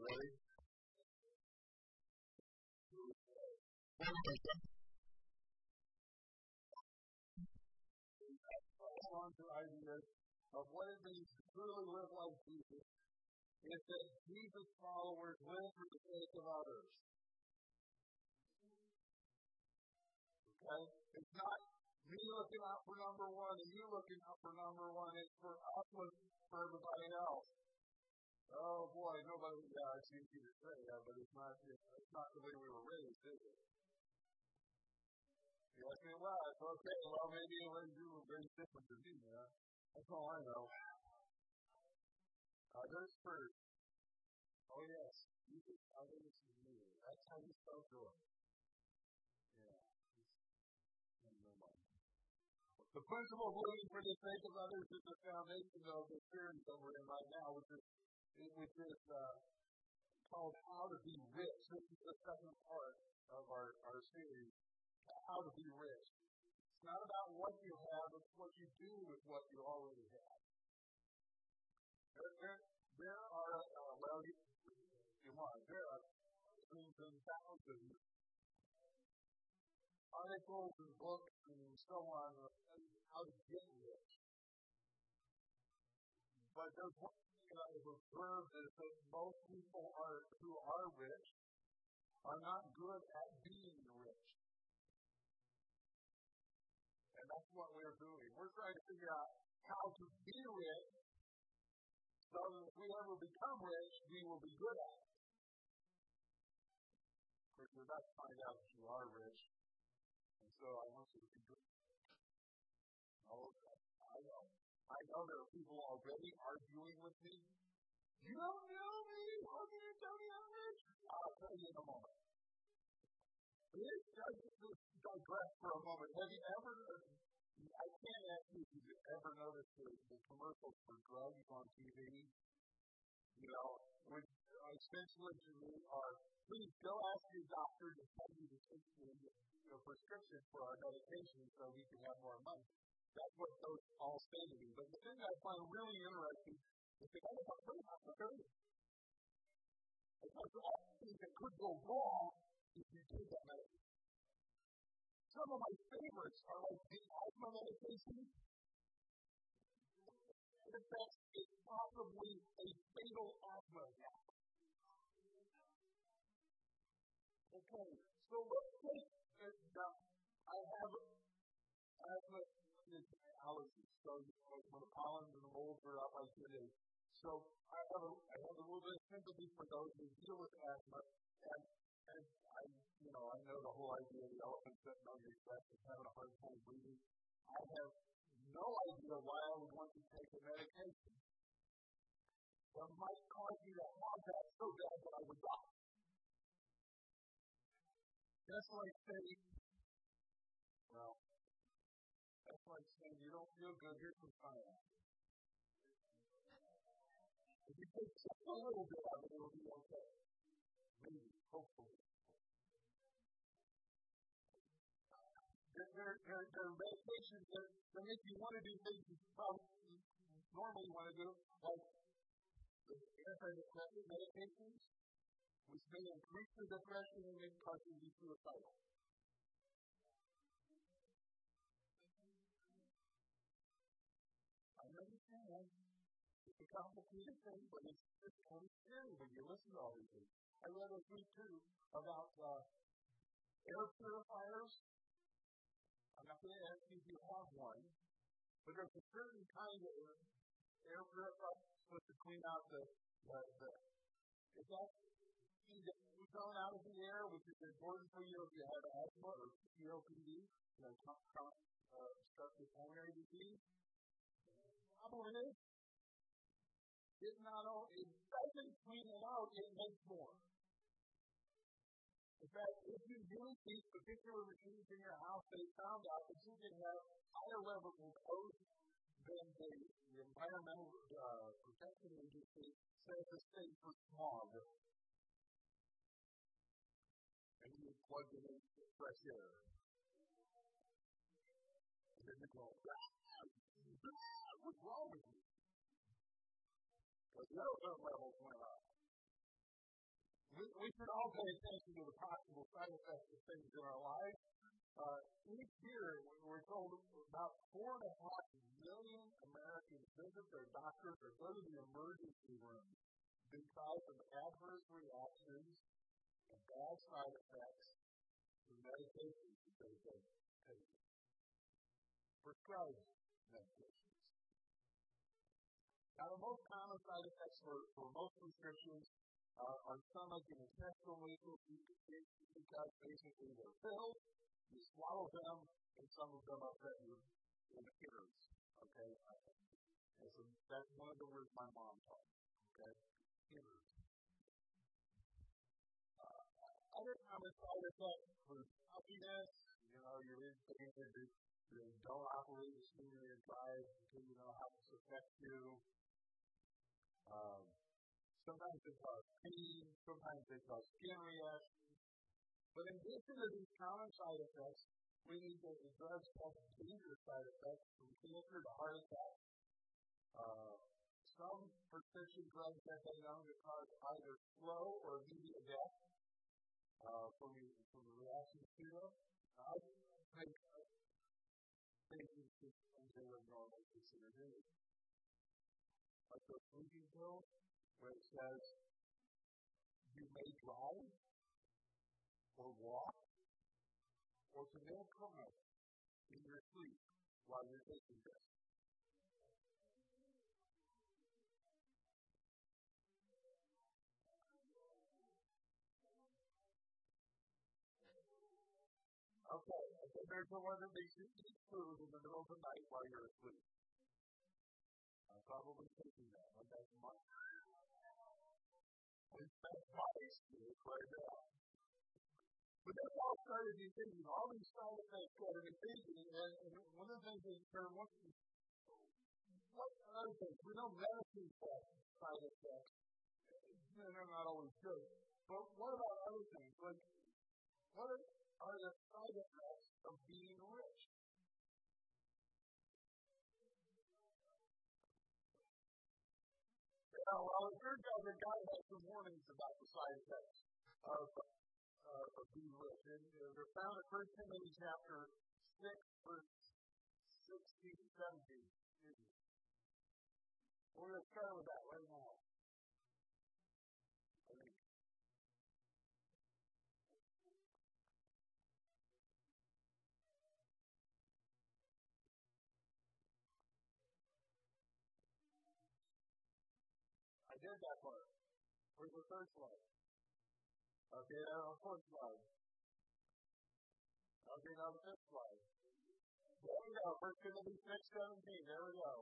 Ready? on to ideas of what it means to truly live like Jesus is that Jesus followers live for the sake of others. Okay? It's not me looking out for number one and you looking out for number one. It's for us looking for everybody else. Oh boy, nobody, yeah, it's easy to say that, but it's not, it's not the way we were raised, is it? Yes, it was. Okay, well, maybe it was you were very different than me, man. That's all I know. Others first. Oh, yes. You think others is me. That's how you spell joy. Yeah. The principle of living for the sake of others is the foundation of the series that we're in right now, which is, which is uh, called How to Be Rich. This is the second part of our, our series how to be rich. It's not about what you have, it's what you do with what you already have. There, there, there are, uh, well, you, you want, there are thousands and thousands articles and books and so on how to get rich. But there's one that I've observed is that most people are who are rich are not good at being rich And that's what we're doing. We're trying to figure out how to be rich so that if we ever become rich, we will be good at it. Of course, we're about to find out if you are rich. And so I want you to be good. Are people already arguing with me. You don't know me. How can you tell me I'm rich? I'll tell you in a moment. I just digress for a moment. Have you ever I can't ask you if you've ever noticed the, the commercials for drugs on TV. You know, which essentially to are, please go ask your doctor to tell you your prescription for our medication so we can have more money. That's what those all say to me. But the thing I find really interesting is that I don't know how to do. Because all things that could go wrong if you take that medication. Some of my favorites are like the asthma medication. In fact, it's possibly a fatal asthma attack. Okay, so let's take this now. I have asthma you know, when the pollen and the molds are up like today. So I have a I have a little bit of sympathy for those who deal with asthma, and and I, you know, I know the whole idea of the elephant sitting on your chest and having a hard time breathing. I have no idea why I would want to take a medication that might cause you to have that so bad that I would die. That's like saying, like saying you don't feel good, here's some cyanide. If you take just a little bit of it, it'll be okay. Maybe, hopefully. There are medications that, that make you want to do things you probably normally want to do, like antidepressant medications, which may increase the depression and may cause you to be suicidal. Understand. It's a complicated thing, but it's, it's kind of scary when you listen to all these things. I read a week too about uh, air purifiers. I'm not going to ask you if you have one, but there's a certain kind of air purifier supposed to clean out the the, the is that the ozone out of the air, which is important for you if you have asthma or COPD, you know, chronic uh, obstructive pulmonary disease. The is, it not it doesn't clean it out, it makes more. In fact, if you use these particular machines in your house, they found out that you can have higher levels of ozone than the, the Environmental uh, Protection Agency says is safe for smog. And you plug it into fresh air. And then you go, what's wrong with you? Because the ozone levels went up. we, we should all pay attention to the possible side effects of things in our lives. Uh, each year, we're told about four and a half million Americans visit their doctors or go to the emergency room because of adverse reactions and bad side effects to medications that they take. Prescribed medications. Now, the most common side effects for, for most prescriptions uh, are stomach and intestinal weakness because basically they're pills, you swallow them, and some of them upset your appearance. Okay? And so that's one of the words my mom taught me. Okay? Innards. Uh, other common side effects include puffiness. You know, you're irritated. You don't operate the machinery and drive until you know how this affects you. Um, sometimes they cause pain. Sometimes they cause skin reactions. But in addition to these common side effects, we need to address some dangerous side effects from cancer to heart attack. Uh, some prescription drugs have been known to cause either slow or immediate death uh, from, from the reaction to them. I think patients should consider normal considered Like those sleeping pills, where it says you may drive or walk or commit a crime in your sleep while you're taking this. Okay, okay, there's the one that makes you eat food in the middle of the night while you're asleep. Probably taking that. Okay, my, that's my excuse right now. But that's all started me thinking, all these side effects started me thinking, and, and one of the things is, there what, what other things? We know medicine side effects, and they're not always good. But what about other things? Like, what are the side effects of being rich? Yeah, well, it turns out that God has some warnings about the side effects of, uh, of being rich. And uh, they're found in 1 Timothy chapter 6, verse 16 17. We're going to start with that right now. Did that part. Where's the third slide? Okay, now the fourth slide. Okay, now the fifth slide. There we go. First Timothy six seventeen. There we go.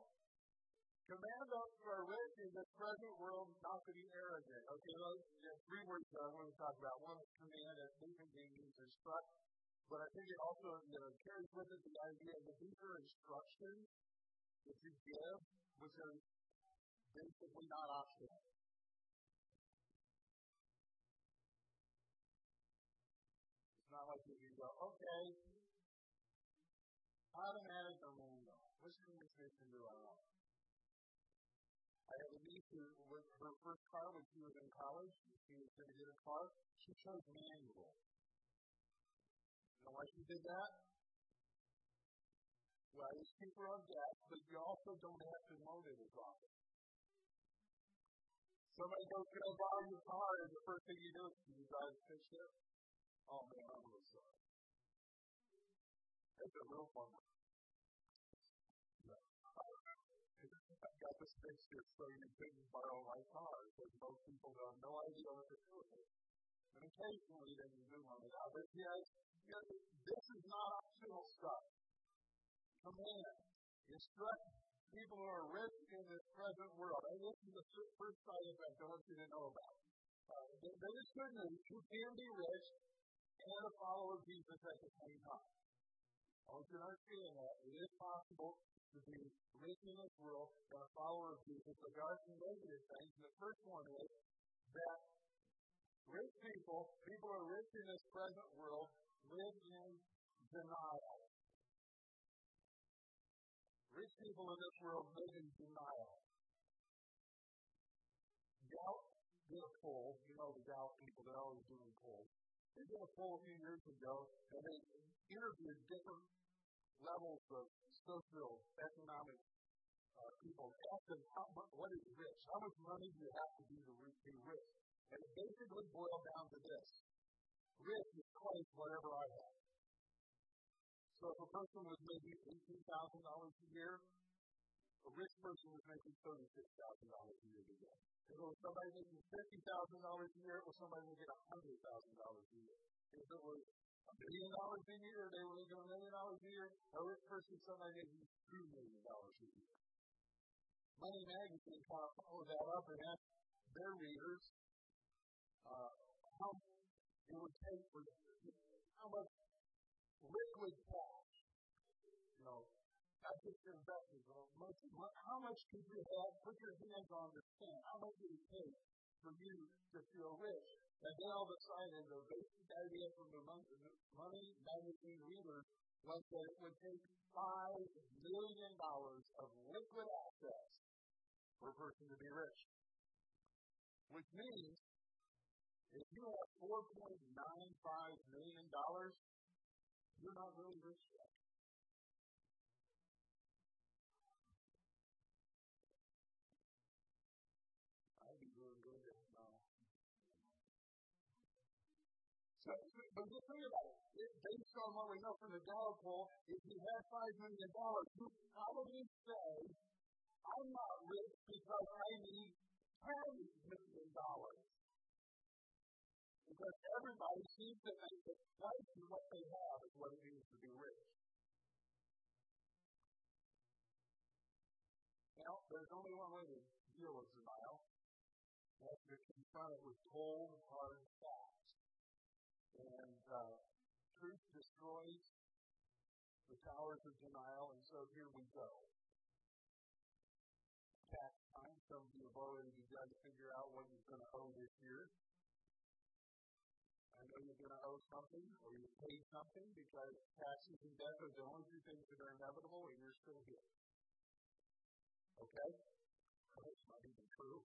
Command those who are rich in this present world not to be arrogant. Okay, those there's three words that I want to talk about. One is command, as Nathan means instruct. But I think it also you know, carries with it the idea that these are instructions that you give, which are basically not optional. It's not like you can go, okay, how to manage a window. Which communication do I want? I have a niece who, with her first car when she was in college, she was going to get a car, she chose manual. You know why she did that? Well, it's cheaper on gas, but you also don't have to load it as often. Somebody goes, Can I borrow your car? And the first thing you do is, you drive the fish there? Oh, man, I'm really sorry. That's a real bummer. I got this picture so you couldn't borrow my car because most people have no idea what to do with it. And occasionally they can do one that. But yes, this is not optional stuff. Command, instruct people who are rich in this present world. And this is the first side effect I want you to know about. Uh, there is good news. You can be rich and a follower of Jesus at the same time. I want you to understand that. It is possible to be rich in this world and a follower of Jesus. But there are some negative things. The first one is that rich people, people who are rich in this present world, live in denial. Rich people in this world live in denial. Doubt, did a poll. You know the Gallup people, they're always doing polls. They did a poll a few years ago, and they interviewed different levels of social economic uh, people. Asked them, how much, what is rich? How much money do you have to be to be rich? And it basically boiled down to this. Rich is twice whatever I have. So if a person was making $18,000 a year, a rich person was making $36,000 a year today. If somebody making $50,000 a year, it was somebody making $100,000 a year. If it was a million dollars a year, they were making a million dollars a year. A rich person, somebody making $2 million a year. Money Magazine kind of followed that up and asked their readers uh, how it would take for how much liquid cash, you know, not just your investments, but how much could you have, put your hands on the stand? How much would it take for you to feel rich? And they all decided the basic idea from the money magazine readers was that it would take five million dollars of liquid assets for a person to be rich. Which means if you have $4.95 million, you're not really rich yet. I'd be doing good now. So, but just think about it. Based on what we know from the Gallup poll, if you have $5 million, you probably say, I'm not rich because I need $10 million. Because everybody seems to think that twice what they have is what it means to be rich. Now, there's only one way to deal with denial. That's to confront it with cold, hard facts. And uh, truth destroys the towers of denial, and so here we go. Tax time. Some of you have already begun to figure out what you're going to owe this year. You're going to owe something, or you paid something, because taxes and debt are the only two things that are inevitable, and you're still here. Okay? That's not even true.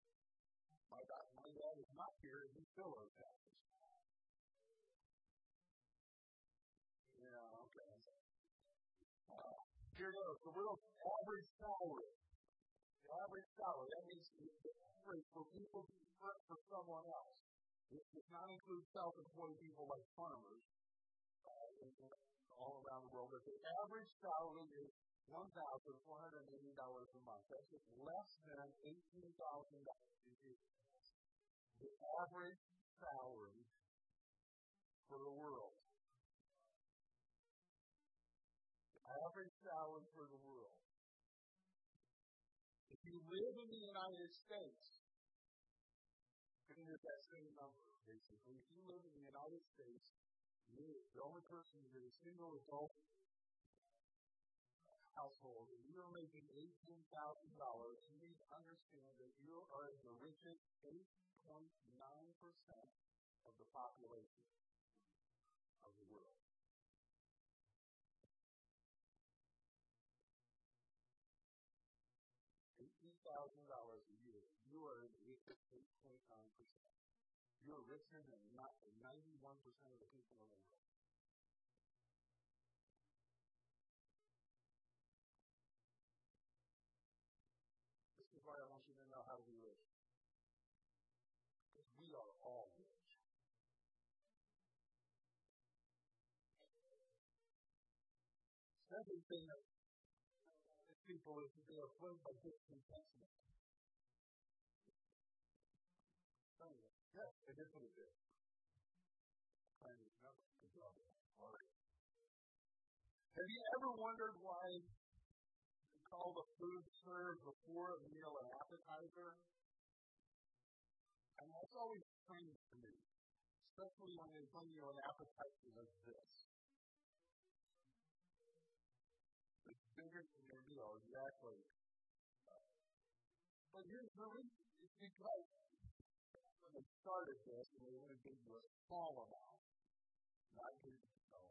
My dad, my dad is not here, and he still owes taxes. Yeah, okay. Uh, here goes. The real average salary. The average salary. That means the average for people for someone else. It does not include self-employed people like farmers uh, all around the world. But the average salary is $1,480 a month. That's just less than $18,000 a year. The average salary for the world. The average salary for the world. If you live in the United States, think that same number, basically. If you live in the United States, you're the only person, you're a single adult household, and you're making $18,000, you need to understand that you are the richest 8.9% of the population of the world. 25%. You're richer than 91% of the people in the world. This is why I want you to know how to be rich. Because we are all rich. Second thing that people is that they are flowed by discontentment. Yes, it is what it is. Have you ever wondered why they call the food served before a meal an appetizer. And that's always strange to me, especially when they bring you an appetizer like this. It's bigger than your meal, exactly. But here's the reason. It's because they started this, and they only gave you a small amount, not to, you know,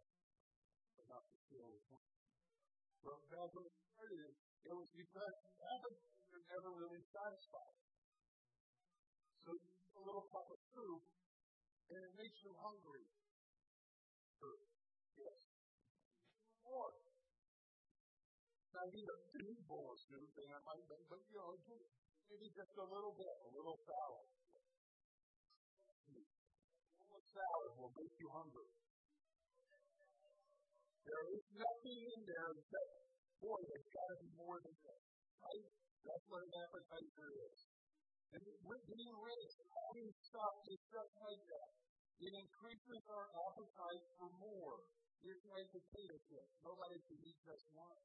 enough to fill the But that's what started it it was because appetites are never really satisfied. So you eat a little cup of soup and it makes you hungry. Yes. More. I need a big bowl of soup, and I might, but you know, maybe just a little bit, a little salad. Salad will make you hungry. There is nothing in there that, boy, there's got to be more than this. Right? That's what an appetizer is. And being rich, having stuff is just like that. It increases our appetite for more. It's like potato chips. Nobody can eat just one.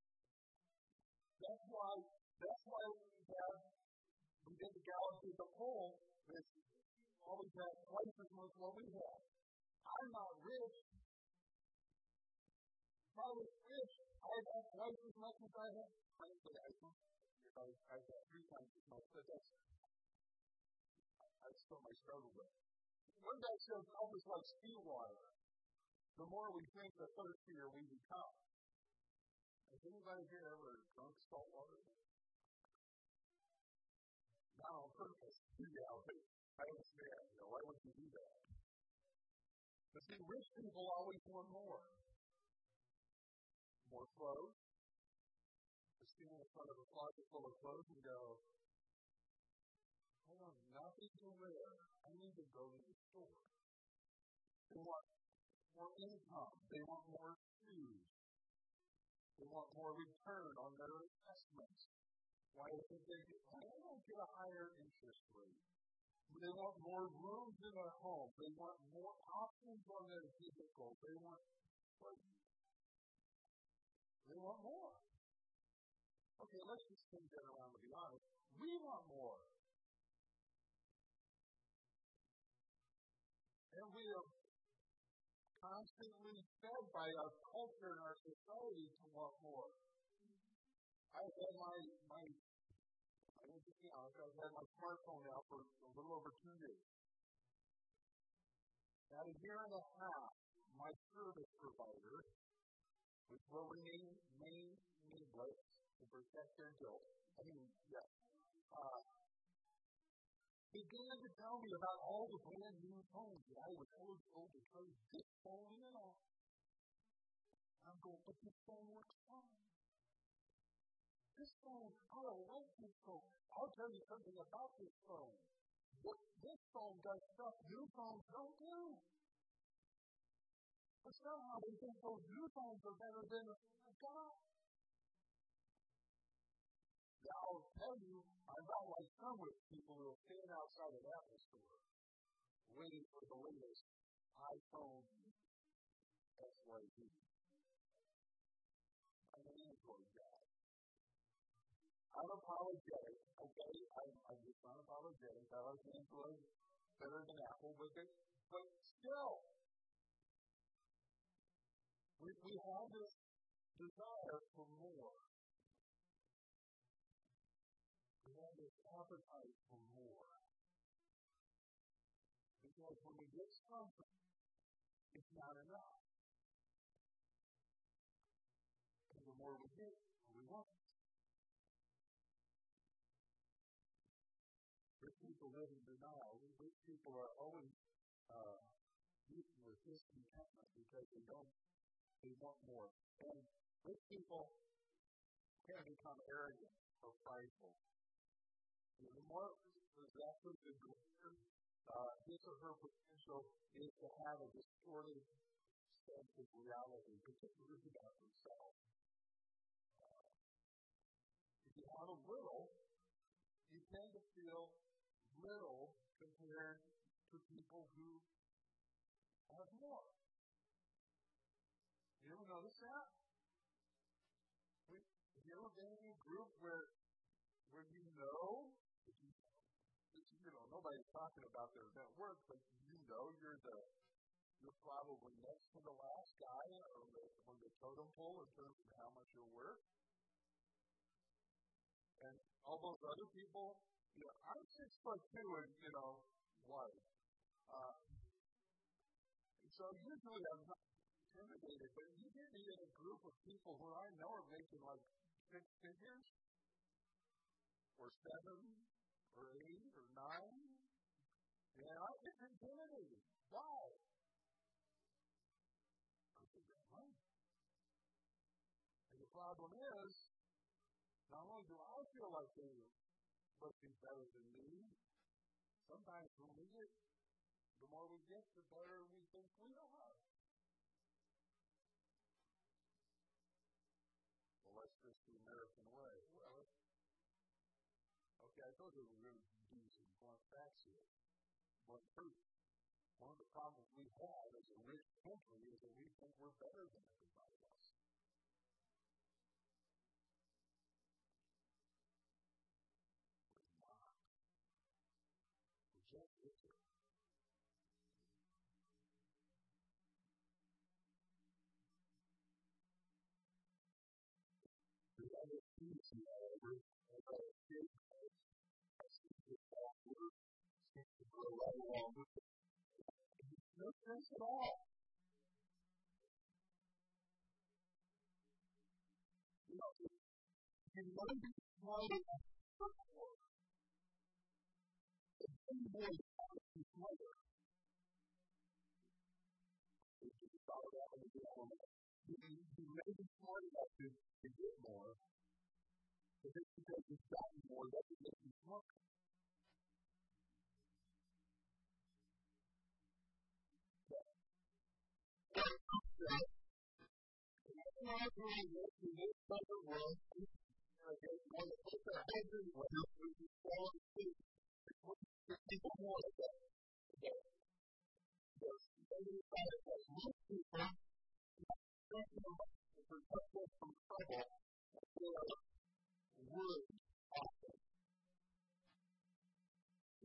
That's why, that's why we have, we get the galaxy as a whole, always have twice as much what we have. I'm not rich. If I was rich, I'd have twice as much as I have. Frankly, I think if I, I got three times as much, but that's, that's still my struggle with. One guy says, almost like sea water. The more we drink, the thirstier we become. Has anybody here ever drunk salt water? I understand. You know, why would you do that? But see, rich people always want more. More clothes. Just stand in front of a closet full of clothes and go, I have nothing to wear. I need to go to the store. They want more income. They want more shoes. They want more return on their investments. Why do they get, why don't get a higher interest rate? They want more rooms in their home. They want more options on their vehicle. They want they want more. Okay, let's just change that around to be honest. We want more. And we are constantly fed by our culture and our society to want more. I've had my, be honest, I've had my smartphone now for a little over two years. Now, a year and a half, my service provider, which will remain main needless to protect their guilt. I mean, yeah. Uh, began to tell me about all the brand new phones that I was eligible to trade this phone in. I'm going, but this phone works fine. This phone, I like this phone. I'll tell you something about this phone. This, this phone does stuff new phones don't do. But somehow they think those new phones are better than got. Now, I'll tell you, I'm not like some rich people who will stand outside of Apple store waiting for the latest iPhone XYZ. I'm an Android guy. Okay? I'm, I'm just unapologetic. I like Android better than Apple, but, they, but still, we, we have this desire for more. We have this appetite for more. Because when we get something, it's not enough. And the more we get, the more we want. In denial. Rich people are always uh, eating with discontentment because they don't, they want more. And rich people can become arrogant or prideful. The more possessive the greater uh, his or her potential is to have a distorted sense of reality, particularly about themselves. Uh, if you have a little, you tend to feel little compared to people who have more. You ever notice that? Have you ever been in a group where where you know you know, nobody's talking about their net worth, but you know you're the you're probably next to the last guy or the, on the totem pole in terms of how much you're worth. And all those other people, you I'm six foot two and you know, white. Uh, so usually I'm not intimidated, but you get me in a group of people who I know are making like six figures or seven or eight or nine. And I, it intimidating. Why? And the problem is, not only do I feel like they must be better than me, sometimes when we get, the more we get, the better we think we are. Well, that's just the American way. Well, okay, I told you we were going to do some blunt facts here. Blunt truth. One of the problems we have as a rich country is that we think we're better than piece, however, of our faith has to be that word seems to go right along with it. No sense at all. You know, you know this smarter than before. If anybody is smarter, if you thought about it, you you may be smart to, to get more, but just because you've gotten more doesn't make you smarter. not really what you of the of the the of that. The that they words often.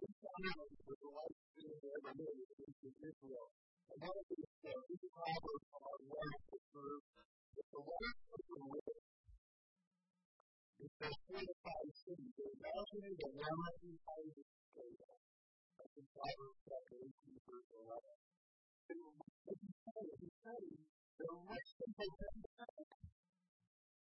This time was the last thing I ever knew in Israel. And one of these, uh, these proverbs are right to serve if the Lord was the Lord, if there's fortified cities, imagine the mountain of the scale. That's in Proverbs chapter 18, verse 11. And what he said, he said, the rich the the rich is the rich people is have.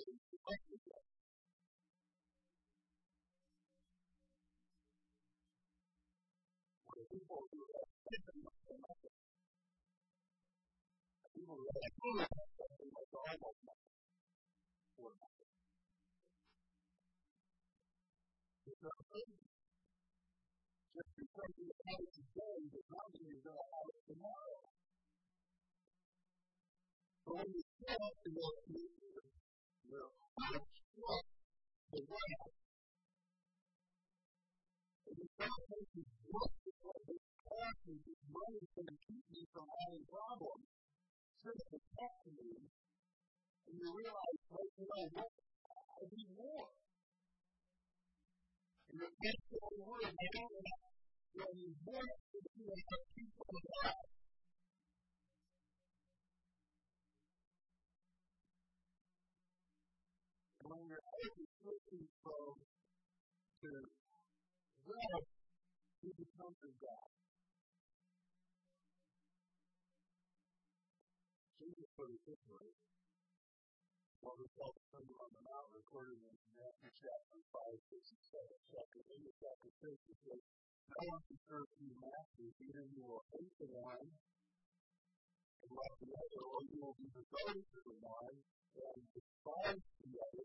related to people who have taken Microsoft people who have food something like almost nothing for nothing. It's not crazy. Just because you have it today does not mean you're going to have it tomorrow. But when you show up in your future, you're outstruck the ground. And you start thinking, what is what this cash and this money is going to keep me from having problems? just protect me, and you realize, well, you know what? I need more. And the best of the word, I don't know, when you want to do it, but people you're listen from to God. Jesus put it this way. What we call the Sermon on the Mount, recorded in Matthew chapter 5, 6, and 7. Chapter 8 and chapter 6, it says, No one can serve two masters. Either you will hate the one and love the other, or you will be devoted to the one and despise the other.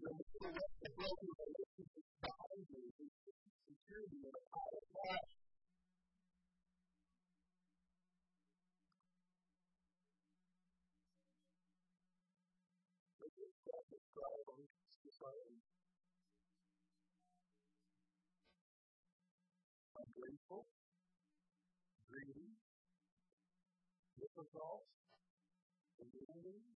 When the cash. Ungrateful, greedy, difficult, demanding,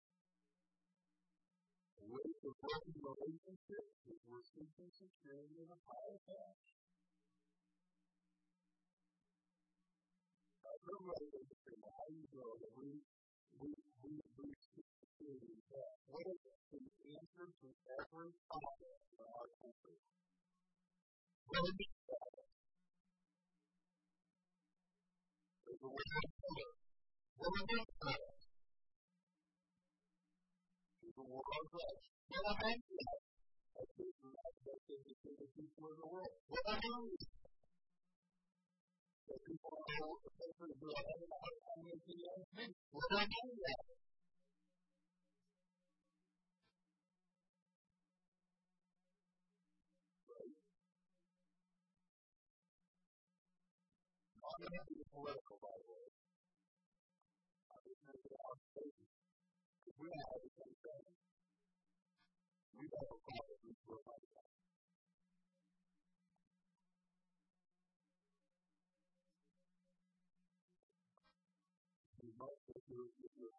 way of broken relationships is we're seeking security in a do you that we, we, we, security in cash? What is the answer to every problem in our country? That? There's a way of color. What is that? There's a war on drugs. What is that? That's the people in the world. What is that? That people are essentially doing anything else. What is that? I'm going to be political, by the way. I'm just going to get out of space. If we have the same we have a problem with our life. You must, if you're, if you're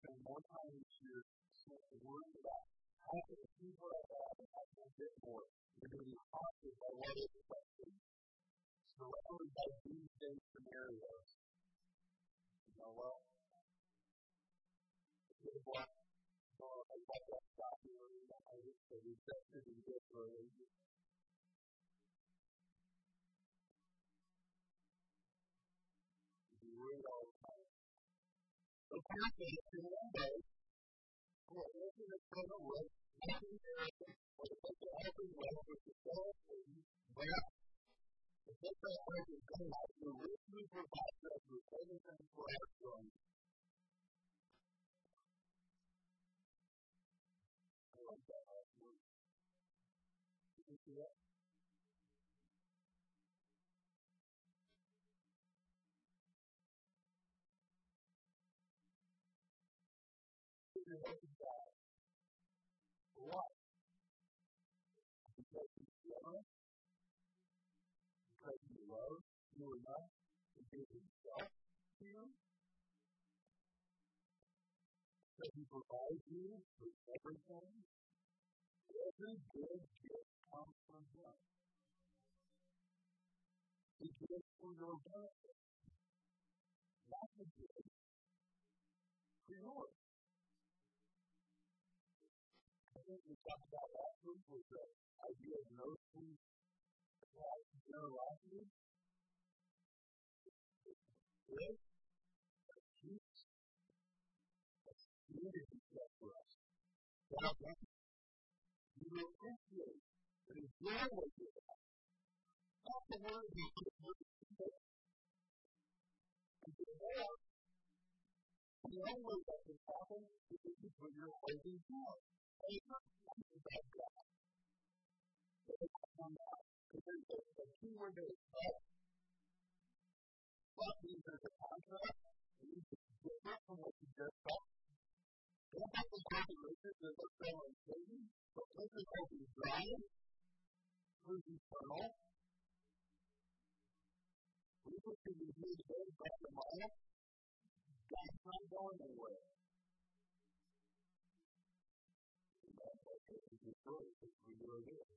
spend more time each year worrying about how people I have how can I get more. You're to be haunted what is expected surrounded by doomsday scenarios. You know what? It's what uh, I love that documentary that I the rejected and different. You read all the time. The person is in one day, who are looking at the road, nothing there, or the person has been well with the soul, but The book that I was going to to richly provide us with everything for our son. Like that last word. Did you see that? You're to give Himself you. Because He provides you with everything. Every good gift comes from Him. He gives for your benefit. Not the good. For yours. I think we talked about last week was the idea of notion generosity is Now, you will appreciate and enjoy what you have. Not the word you in the and more. The only way that can happen is if you put your faith in God. And it's not something about God. But it's come out. Because there's a key word there is God. That means there's a contract. It means it's different from what you just thought. Don't have to go to riches as a selling Satan, but riches will be dry, who's eternal, We put you in here today, back tomorrow. God's not going anywhere. That's okay. It's good. It's really good.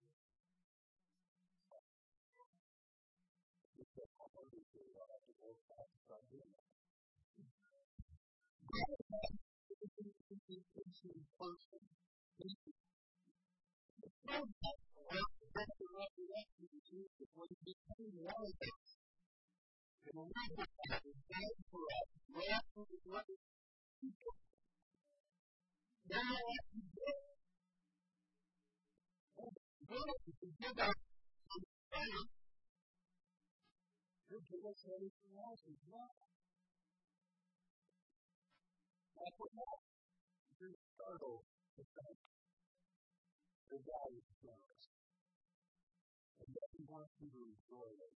It's a hard to do. I have to work hard to start doing that. God has a person. The problem is that the resurrection of Jesus, when he became one of us, and were for the. You're to think the God is generous. And that he wants you to enjoy it.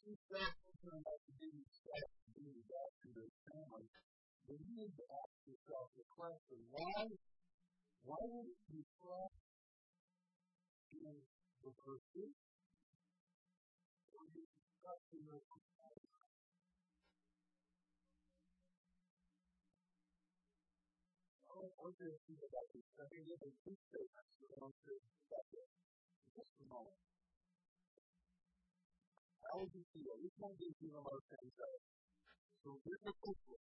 See, that's something that you didn't expect to do back to their family. But you need to ask yourself the question, why, why would you trust in the pursuit? Or you trust in the want you to think about this. I think there's a two statements that want you to about this. Just a moment. How would you feel? Which one gives you the most anxiety? So here's the first one.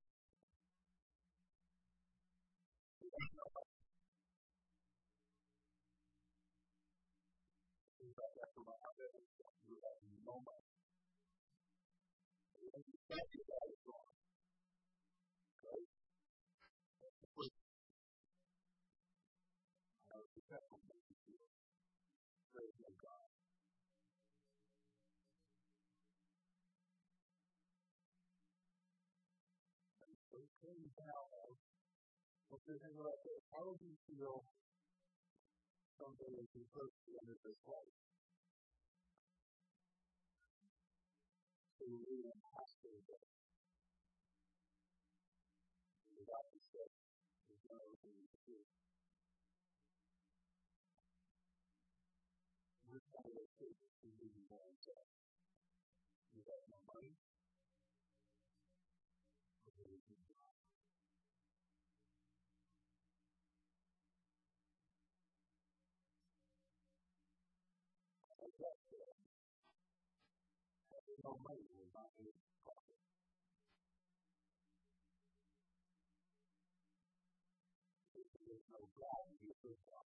After my you it came down what you're thinking about this, how would you feel you approach the end of this life? So you really have to go. The doctor said, there's no thing to do. Which one of those things do you want to You got no money? No money will not be profit. There's no God to be a God.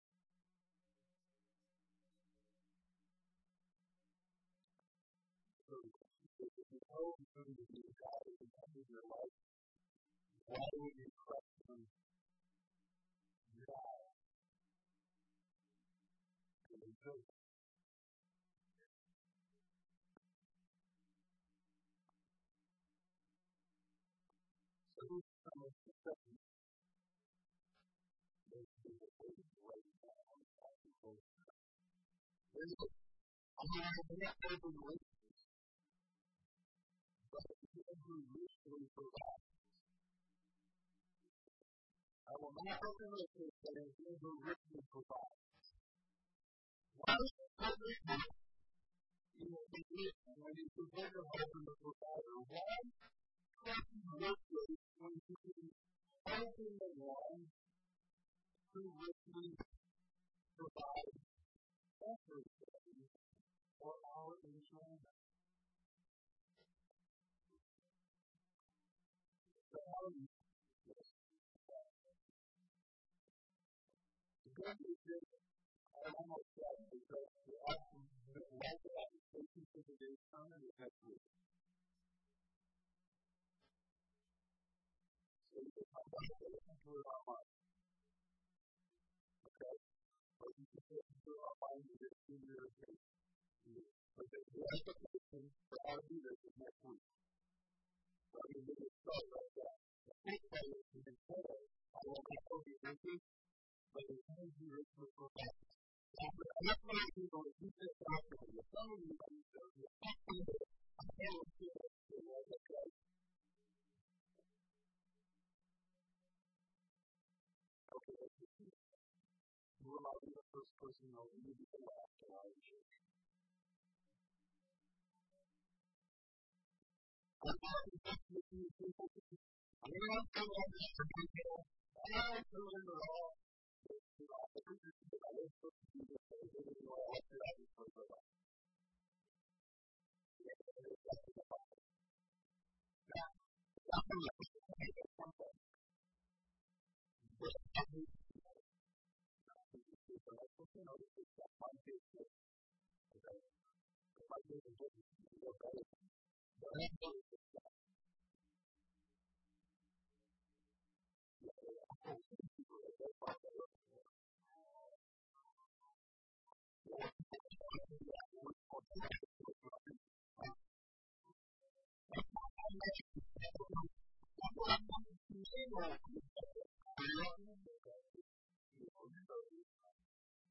So, if you know who a God the end of your life, why would you question God? And Going to have over the riches, but who richly provides. I will not open the riches, but in him who richly provides. Why is it? You will be rich when you forget to open the provider. Why trust in richly when you open the one who richly provides everything for our enjoyment. The good news is, almost said, because the awesome, the life of application for the day coming is next. So you can come back and listen to it online. Okay? Or you can listen to it online and get it your face. Okay, the application for our leaders is next week. So I'm going to get started like that. The first part is to declare, I will not only riches, but the things you rich with for God. That's why people are keep this doctrine. The some of you are you're talking about I can't feel it. It was okay. Okay, let's see. We're first person you know, you be the last to lie in church. I'm not with you people. I'm not going to understand people. I'm not doing it all. You know, I think it's I was supposed to do this, but I didn't know I was going to do it for that. Now, that's the So I'm going to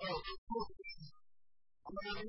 I'm going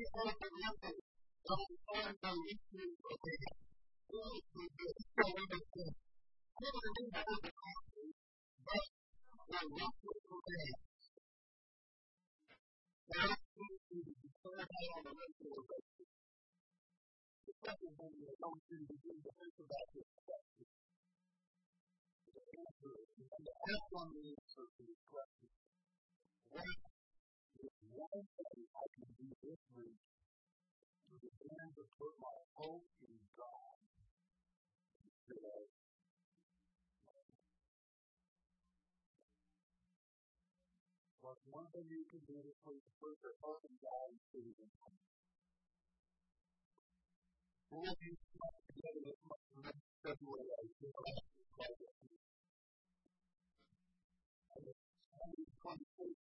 to one of answers. Don't find the issue of the begin to put my hope in God. But one thing you can do is put, put your hope in God put it in God. All of this month of February as you know, and it's 2026.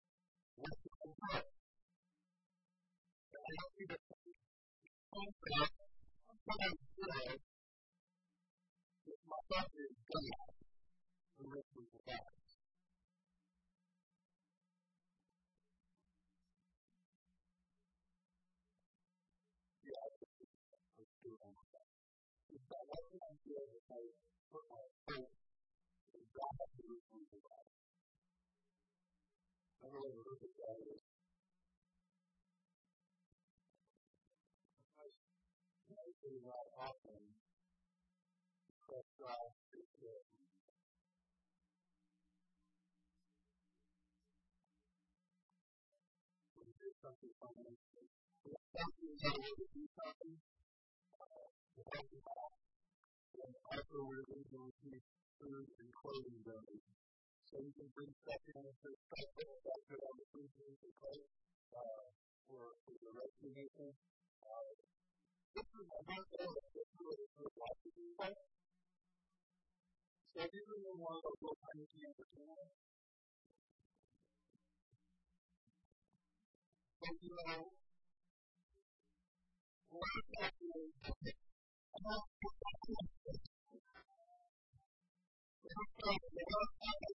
worshipful heart. And I see that sometimes, sometimes today, if my thought is God, the rest is God. If I wasn't doing it, I would put my faith in God to do it. I don't know what that is. say that often, but uh, it's uh, do something financially. Something that we do something, uh, to help you out. And also we're to keep food. So you can bring stuff in and say, stuff that's on the food and clothes, uh, for, for the rest of the nation. Uh, this is a hard area that really to to at the what exactly about So, if you're that kind of to big basket you have of vegetables and good stuff like that. But you the know exactly what is. For the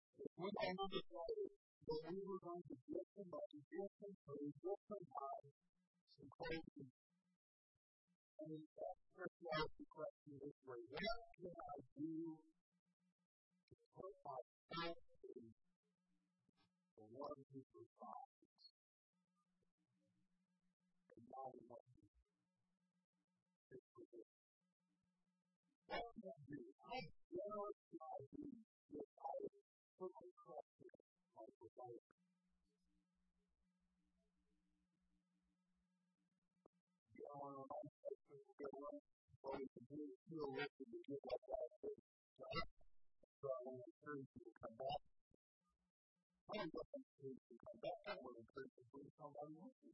invite me to that. This is we could do. Imagine what we could do as a we could do a we we we were going to get some money, get some food, get some time, some clothing, and let's ask the question this way. What can I do to put myself in the one who provides? And not the one who is provision. What can I do? Can I I put my trust in my provider? You know, or we can do it feel lifted to get like that. So I want to encourage you to come back. I don't want to encourage you to come back. I want to encourage you to bring somebody with you.